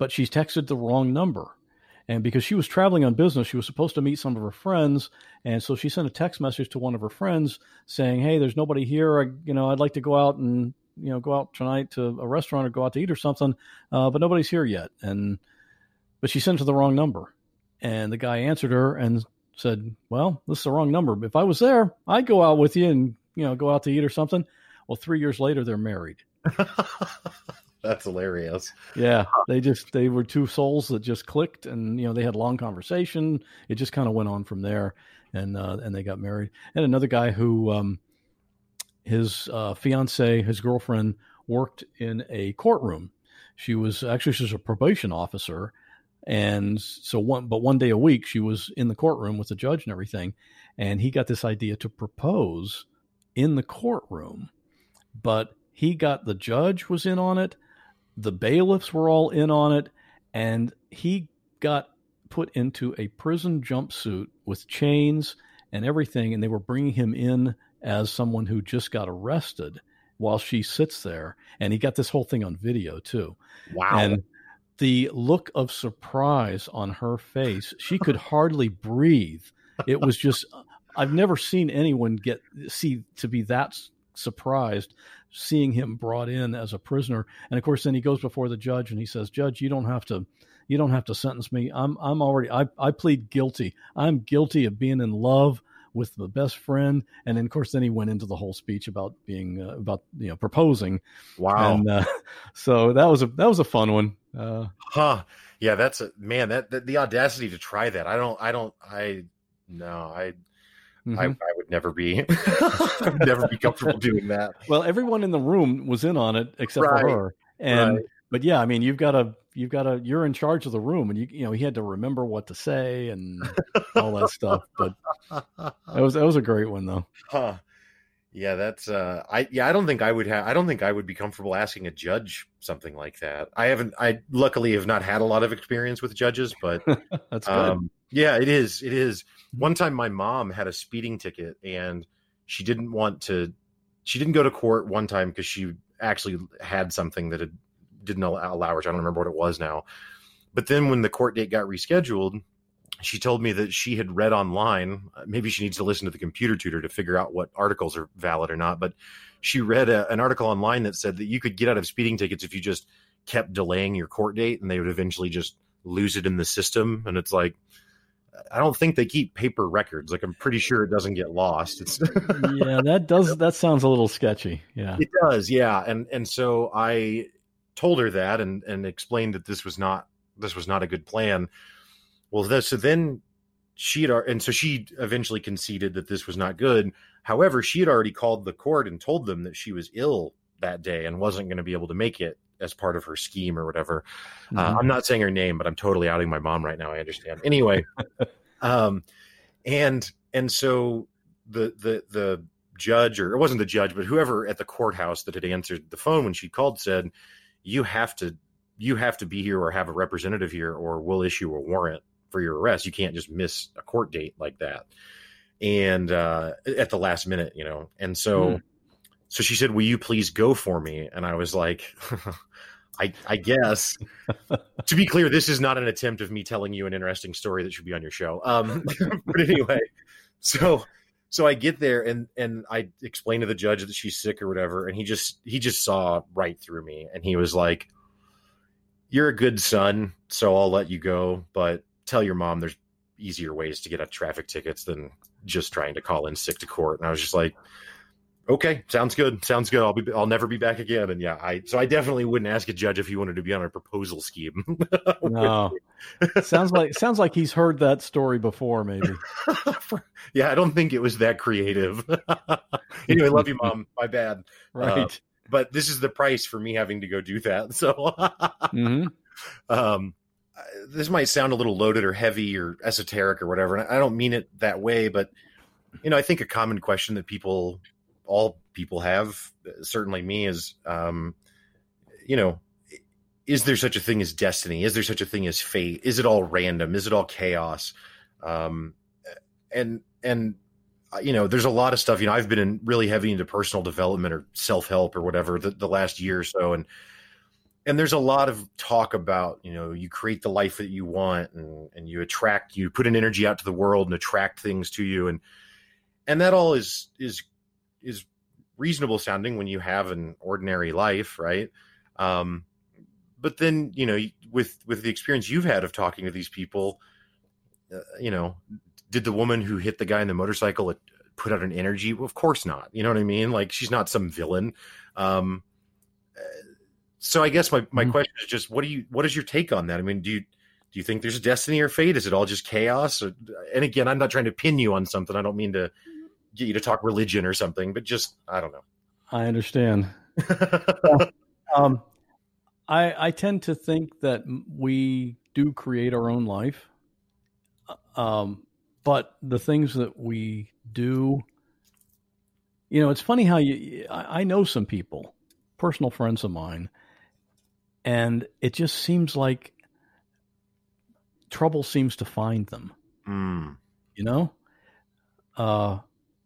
but she texted the wrong number. And because she was traveling on business, she was supposed to meet some of her friends, and so she sent a text message to one of her friends saying, "Hey, there's nobody here. I, you know, I'd like to go out and you know go out tonight to a restaurant or go out to eat or something, uh, but nobody's here yet." And but she sent to the wrong number, and the guy answered her and said, "Well, this is the wrong number. If I was there, I'd go out with you and you know go out to eat or something." Well, three years later, they're married. That's hilarious. Yeah, they just they were two souls that just clicked, and you know they had a long conversation. It just kind of went on from there, and uh, and they got married. And another guy who um, his uh, fiance, his girlfriend, worked in a courtroom. She was actually she was a probation officer, and so one but one day a week she was in the courtroom with the judge and everything, and he got this idea to propose in the courtroom, but he got the judge was in on it the bailiffs were all in on it, and he got put into a prison jumpsuit with chains and everything, and they were bringing him in as someone who just got arrested while she sits there, and he got this whole thing on video too. Wow. And the look of surprise on her face, she could hardly breathe. It was just I've never seen anyone get see to be that surprised seeing him brought in as a prisoner. And of course, then he goes before the judge and he says, "Judge, you don't have to." You don't have to sentence me. I'm I'm already I, I plead guilty. I'm guilty of being in love with the best friend, and then of course then he went into the whole speech about being uh, about you know proposing. Wow! And uh, so that was a that was a fun one. Uh, huh? Yeah, that's a man. That, that the audacity to try that. I don't. I don't. I no. I Mm-hmm. I, I, would never be, never be comfortable doing that. Well, everyone in the room was in on it except right. for her, and right. but yeah, I mean, you've got to, you've got to, you're in charge of the room, and you, you know, he had to remember what to say and all that stuff. But it was, that was a great one though. Huh. Yeah, that's uh I yeah, I don't think I would have I don't think I would be comfortable asking a judge something like that. I haven't I luckily have not had a lot of experience with judges, but that's good. Um, yeah, it is. It is. One time my mom had a speeding ticket and she didn't want to she didn't go to court one time because she actually had something that had, didn't allow her. To, I don't remember what it was now. But then when the court date got rescheduled, she told me that she had read online. Uh, maybe she needs to listen to the computer tutor to figure out what articles are valid or not. But she read a, an article online that said that you could get out of speeding tickets if you just kept delaying your court date, and they would eventually just lose it in the system. And it's like, I don't think they keep paper records. Like I'm pretty sure it doesn't get lost. It's yeah, that does that sounds a little sketchy. Yeah, it does. Yeah, and and so I told her that and and explained that this was not this was not a good plan. Well, this, so then she had and so she eventually conceded that this was not good. However, she had already called the court and told them that she was ill that day and wasn't going to be able to make it as part of her scheme or whatever. Uh, mm-hmm. Uh, I'm not saying her name, but I'm totally outing my mom right now. I understand. Anyway, um, and and so the the the judge or it wasn't the judge, but whoever at the courthouse that had answered the phone when she called said, "You have to you have to be here or have a representative here, or we'll issue a warrant for your arrest. You can't just miss a court date like that." And uh, at the last minute, you know, and so. Mm so she said, "Will you please go for me?" And I was like, I, I guess. to be clear, this is not an attempt of me telling you an interesting story that should be on your show. Um, but anyway, so so I get there and and I explain to the judge that she's sick or whatever, and he just he just saw right through me, and he was like, "You're a good son, so I'll let you go, but tell your mom there's easier ways to get out traffic tickets than just trying to call in sick to court." And I was just like okay, sounds good. Sounds good. I'll be I'll never be back again. And yeah, I so I definitely wouldn't ask a judge if he wanted to be on a proposal scheme. no. sounds like sounds like he's heard that story before, maybe. yeah, I don't think it was that creative. anyway, love you, mom. My bad. Right. Uh, but this is the price for me having to go do that. So mm-hmm. um this might sound a little loaded or heavy or esoteric or whatever. And I don't mean it that way, but you know, I think a common question that people all people have, certainly me, is um, you know, is there such a thing as destiny? Is there such a thing as fate? Is it all random? Is it all chaos? Um, and and uh, you know, there's a lot of stuff. You know, I've been in really heavy into personal development or self help or whatever the, the last year or so, and and there's a lot of talk about you know you create the life that you want and and you attract you put an energy out to the world and attract things to you and and that all is is is reasonable sounding when you have an ordinary life right um but then you know with with the experience you've had of talking to these people uh, you know did the woman who hit the guy in the motorcycle put out an energy well, of course not you know what i mean like she's not some villain um so I guess my, my mm-hmm. question is just what do you what is your take on that? I mean, do you do you think there's a destiny or fate? Is it all just chaos? Or, and again, I'm not trying to pin you on something. I don't mean to get you to talk religion or something, but just I don't know. I understand. um, I I tend to think that we do create our own life, uh, um, but the things that we do, you know, it's funny how you. I, I know some people, personal friends of mine, and it just seems like trouble seems to find them. Mm. You know, uh,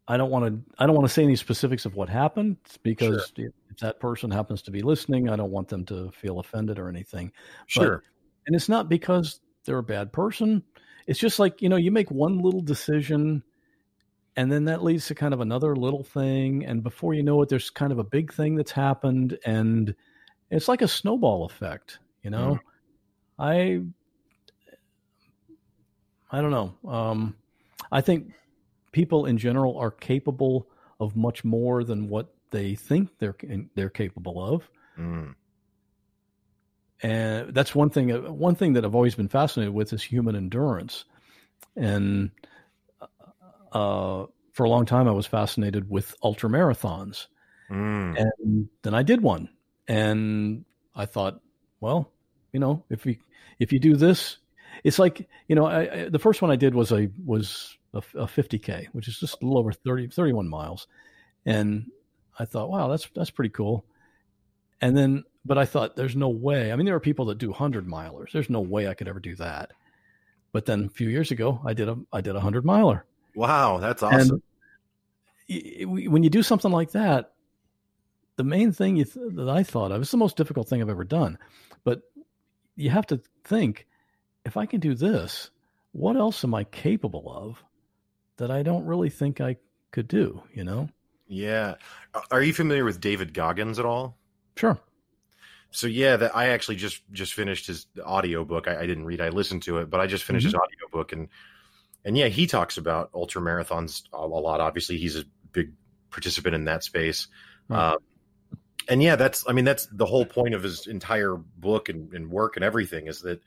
I don't want to. I don't want to say any specifics of what happened because sure. if that person happens to be listening, I don't want them to feel offended or anything. Sure. But, and it's not because they're a bad person. It's just like you know, you make one little decision, and then that leads to kind of another little thing, and before you know it, there's kind of a big thing that's happened, and it's like a snowball effect, you know. Mm. I I don't know. Um, I think people in general are capable of much more than what they think they're they're capable of. Mm. And that's one thing. One thing that I've always been fascinated with is human endurance, and uh, for a long time I was fascinated with ultra marathons. Mm. And then I did one, and I thought, well, you know, if we if you do this, it's like you know, I, I, the first one I did was a was a, a 50k, which is just a little over 30 31 miles, and I thought, wow, that's that's pretty cool. And then, but I thought, there's no way. I mean, there are people that do hundred milers. There's no way I could ever do that. But then a few years ago, I did a I did a hundred miler. Wow, that's awesome. And when you do something like that, the main thing th- that I thought of, it's the most difficult thing I've ever done, but you have to think if I can do this, what else am I capable of that I don't really think I could do, you know? Yeah. Are you familiar with David Goggins at all? Sure. So yeah, that I actually just just finished his audio book. I, I didn't read, I listened to it, but I just finished mm-hmm. his audio book and and yeah, he talks about ultra marathons a, a lot. Obviously, he's a big participant in that space. Uh, and yeah, that's I mean that's the whole point of his entire book and, and work and everything is that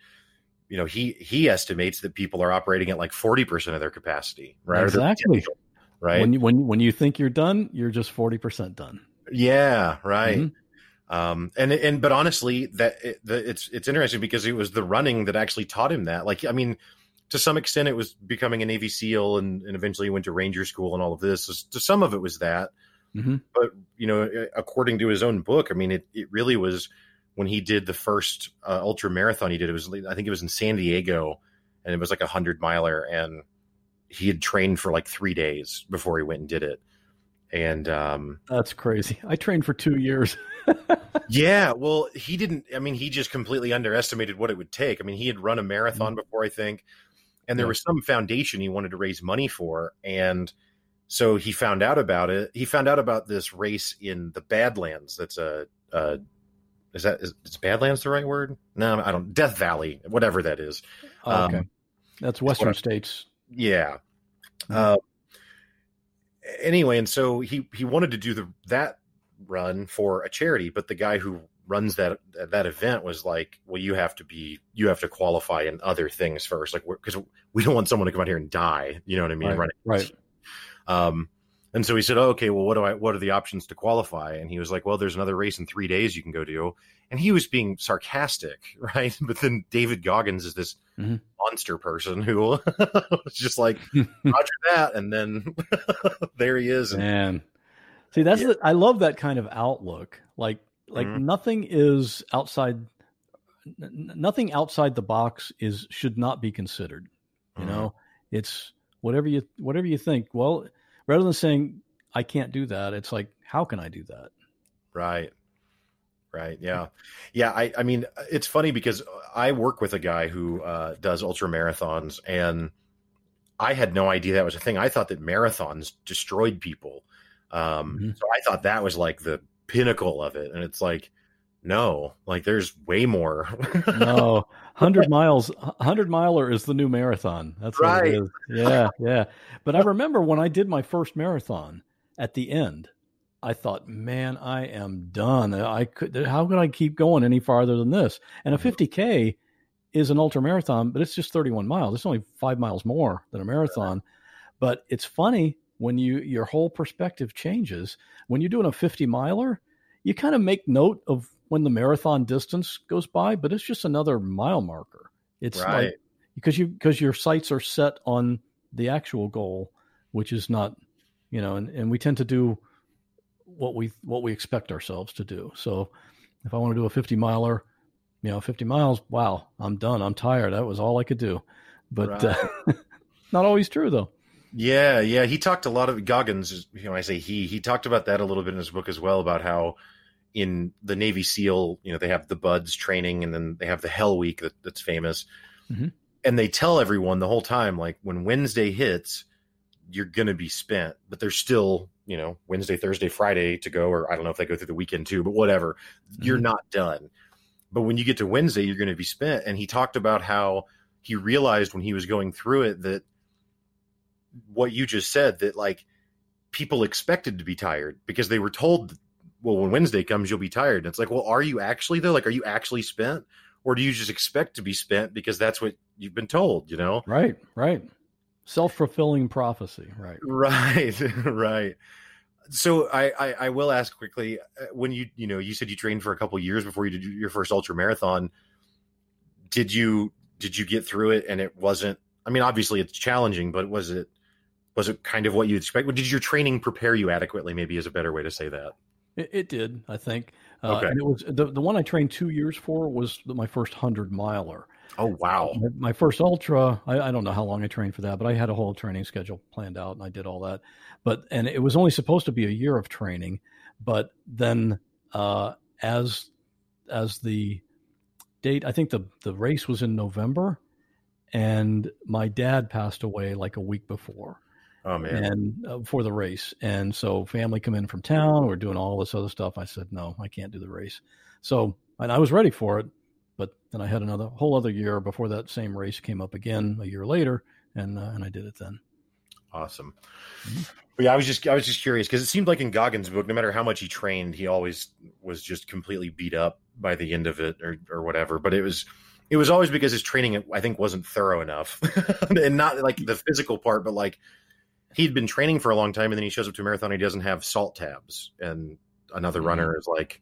you know he he estimates that people are operating at like forty percent of their capacity, right? Exactly. Right. When you when when you think you're done, you're just forty percent done. Yeah. Right. Mm-hmm. Um, and and but honestly, that it, the, it's it's interesting because it was the running that actually taught him that. Like, I mean, to some extent, it was becoming a Navy SEAL, and, and eventually went to Ranger School and all of this. So, to some of it was that, Mm-hmm. But you know, according to his own book, I mean, it it really was when he did the first uh, ultra marathon he did. It was I think it was in San Diego, and it was like a hundred miler, and he had trained for like three days before he went and did it. And um, that's crazy. I trained for two years. yeah, well, he didn't. I mean, he just completely underestimated what it would take. I mean, he had run a marathon mm-hmm. before, I think, and there yeah. was some foundation he wanted to raise money for, and so he found out about it. He found out about this race in the Badlands. That's a, a is that is, is Badlands the right word? No, I don't. Death Valley, whatever that is. Oh, okay, um, that's Western states. Yeah. Mm-hmm. Uh, anyway, and so he he wanted to do the that run for a charity, but the guy who runs that that event was like, well, you have to be you have to qualify in other things first, like because we don't want someone to come out here and die. You know what I mean? Right. right. Um, and so he said, oh, "Okay, well, what do I? What are the options to qualify?" And he was like, "Well, there's another race in three days you can go to." And he was being sarcastic, right? But then David Goggins is this mm-hmm. monster person who was just like, "Roger that," and then there he is. And, Man, see, that's yeah. the, I love that kind of outlook. Like, like mm-hmm. nothing is outside. N- nothing outside the box is should not be considered. You mm-hmm. know, it's whatever you whatever you think. Well, rather than saying I can't do that, it's like how can I do that? Right. Right. Yeah. Yeah. I, I mean, it's funny because I work with a guy who uh, does ultra marathons, and I had no idea that was a thing. I thought that marathons destroyed people. Um, mm-hmm. So I thought that was like the pinnacle of it. And it's like, no, like there's way more. no, hundred miles, hundred miler is the new marathon. That's right. Yeah, yeah. But I remember when I did my first marathon. At the end, I thought, man, I am done. I could. How could I keep going any farther than this? And a 50k mm-hmm. is an ultra marathon, but it's just 31 miles. It's only five miles more than a marathon. But it's funny when you your whole perspective changes when you're doing a 50 miler. You kind of make note of when the marathon distance goes by, but it's just another mile marker. It's right. like because you because your sights are set on the actual goal, which is not, you know, and, and we tend to do what we what we expect ourselves to do. So if I want to do a 50 miler, you know, 50 miles, wow, I'm done. I'm tired. That was all I could do. But right. uh, not always true though. Yeah, yeah. He talked a lot of Goggins. You know, I say he. He talked about that a little bit in his book as well about how in the Navy SEAL, you know, they have the BUD/S training and then they have the Hell Week that, that's famous. Mm-hmm. And they tell everyone the whole time, like when Wednesday hits, you're going to be spent, but there's still, you know, Wednesday, Thursday, Friday to go, or I don't know if they go through the weekend too, but whatever. Mm-hmm. You're not done. But when you get to Wednesday, you're going to be spent. And he talked about how he realized when he was going through it that what you just said, that like people expected to be tired because they were told well, when Wednesday comes, you'll be tired. And it's like, well, are you actually though? Like, are you actually spent, or do you just expect to be spent because that's what you've been told? You know? Right. Right. Self fulfilling prophecy. Right. Right. right. So I, I, I will ask quickly uh, when you you know you said you trained for a couple years before you did your first ultra marathon. Did you did you get through it and it wasn't? I mean, obviously it's challenging, but was it was it kind of what you expect? Did your training prepare you adequately? Maybe is a better way to say that. It, it did, I think. Uh, okay. And it was the the one I trained two years for was my first hundred miler. Oh wow! My, my first ultra, I, I, don't know how long I trained for that, but I had a whole training schedule planned out, and I did all that. But and it was only supposed to be a year of training, but then uh, as as the date, I think the the race was in November, and my dad passed away like a week before, Oh man! And uh, for the race, and so family come in from town. We're doing all this other stuff. I said, no, I can't do the race. So, and I was ready for it, but then I had another whole other year before that same race came up again a year later, and uh, and I did it then. Awesome. Mm-hmm. Yeah, I was just I was just curious because it seemed like in Goggins' book, no matter how much he trained, he always was just completely beat up by the end of it, or or whatever. But it was it was always because his training I think wasn't thorough enough, and not like the physical part, but like he'd been training for a long time and then he shows up to a marathon he doesn't have salt tabs. And another mm-hmm. runner is like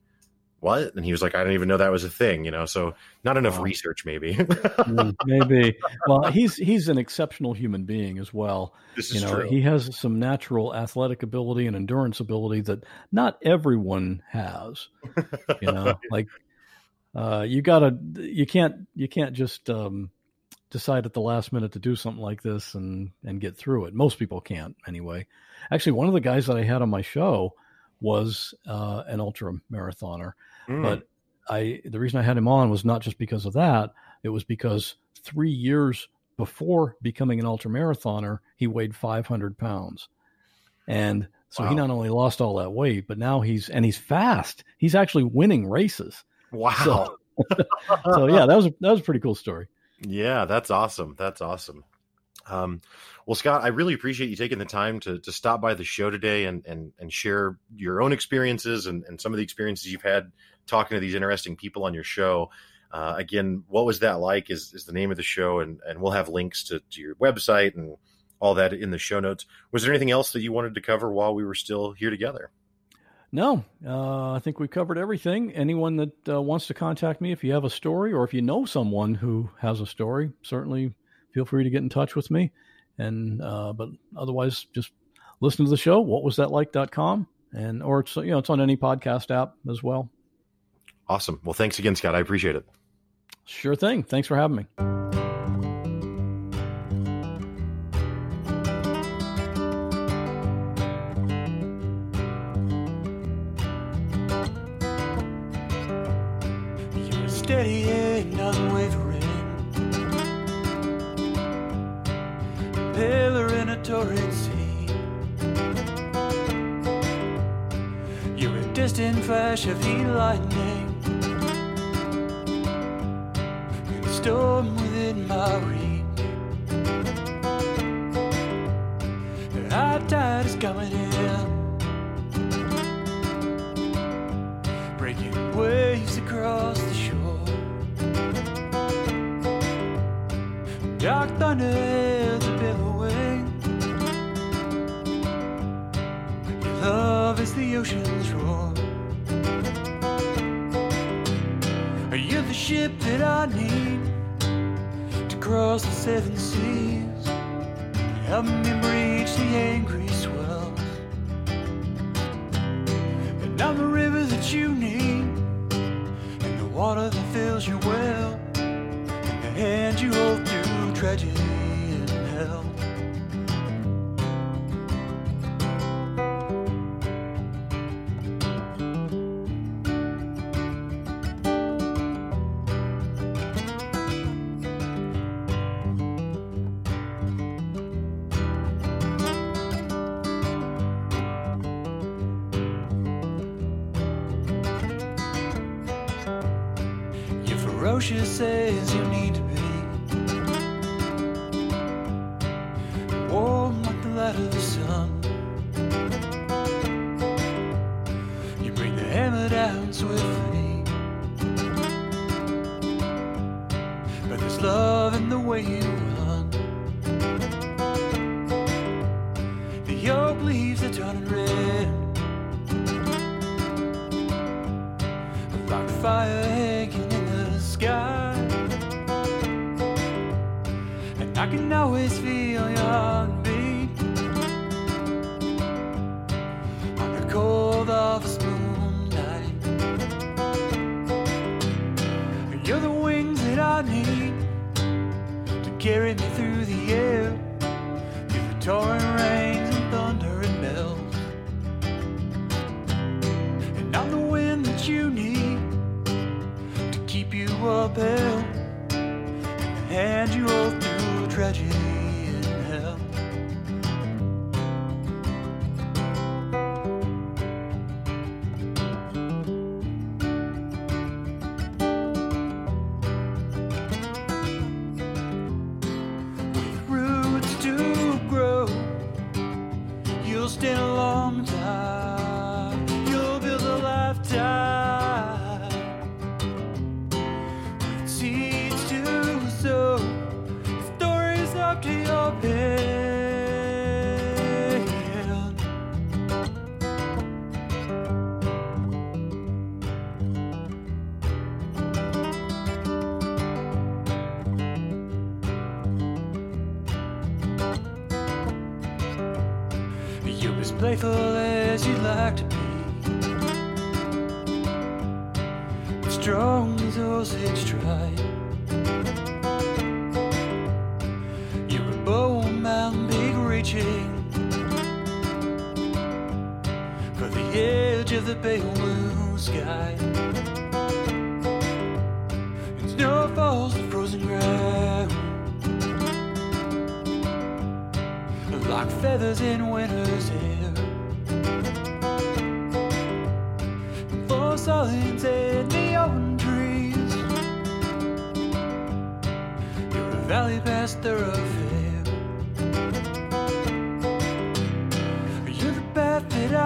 what? And he was like i don't even know that was a thing you know? So not enough wow. research maybe. Mm, maybe. Well he's he's an exceptional human being as well. This is you know true. he has some natural athletic ability and endurance ability that not everyone has you know? Like uh, you gotta you can't you can't just um, decide at the last minute to do something like this and and get through it. Most people can't anyway. Actually, one of the guys that I had on my show was uh, an ultra marathoner, mm. but I the reason I had him on was not just because of that. It was because three years before becoming an ultra marathoner, he weighed 500 pounds, and so wow. he not only lost all that weight, but now he's and he's fast. He's actually winning races. Wow. So, so yeah, that was a, that was a pretty cool story. Yeah, that's awesome. That's awesome. Um, well, Scott, I really appreciate you taking the time to to stop by the show today and and and share your own experiences and, and some of the experiences you've had talking to these interesting people on your show. Uh, again, what was that like? Is is the name of the show, and and we'll have links to, to your website and all that in the show notes. Was there anything else that you wanted to cover while we were still here together? No, uh, I think we covered everything. Anyone that uh, wants to contact me, if you have a story or if you know someone who has a story, certainly feel free to get in touch with me. And uh, but otherwise, just listen to the show. What was that like.com and or it's you know it's on any podcast app as well. Awesome. Well, thanks again, Scott. I appreciate it. Sure thing. Thanks for having me. Of lightning. Storm within my reach. High tide is coming in. Breaking waves across the shore. Dark thunder is billowing. Your love is the ocean's roar. Ship that I need to cross the seven seas? Help me breach the angry swells. And I'm the river that you need, and the water that fills your well, and the hand you hold through tragedy carry me through the air, through the torrent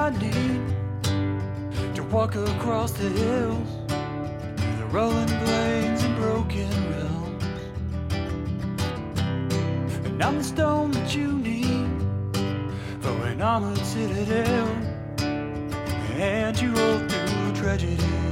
Need to walk across the hills, through the rolling plains and broken realms. And I'm the stone that you need for an armored citadel. And you roll through tragedy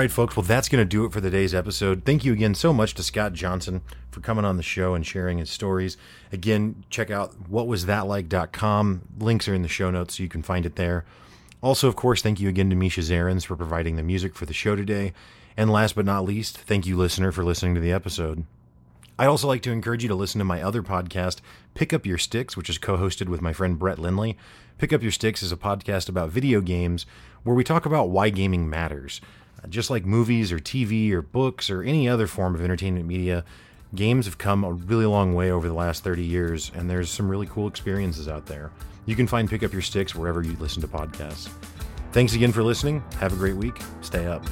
right, folks. Well, that's going to do it for today's episode. Thank you again so much to Scott Johnson for coming on the show and sharing his stories. Again, check out whatwasthatlike.com. Links are in the show notes so you can find it there. Also, of course, thank you again to Misha Zarins for providing the music for the show today. And last but not least, thank you, listener, for listening to the episode. I'd also like to encourage you to listen to my other podcast, Pick Up Your Sticks, which is co hosted with my friend Brett Lindley. Pick Up Your Sticks is a podcast about video games where we talk about why gaming matters. Just like movies or TV or books or any other form of entertainment media, games have come a really long way over the last 30 years, and there's some really cool experiences out there. You can find Pick Up Your Sticks wherever you listen to podcasts. Thanks again for listening. Have a great week. Stay up.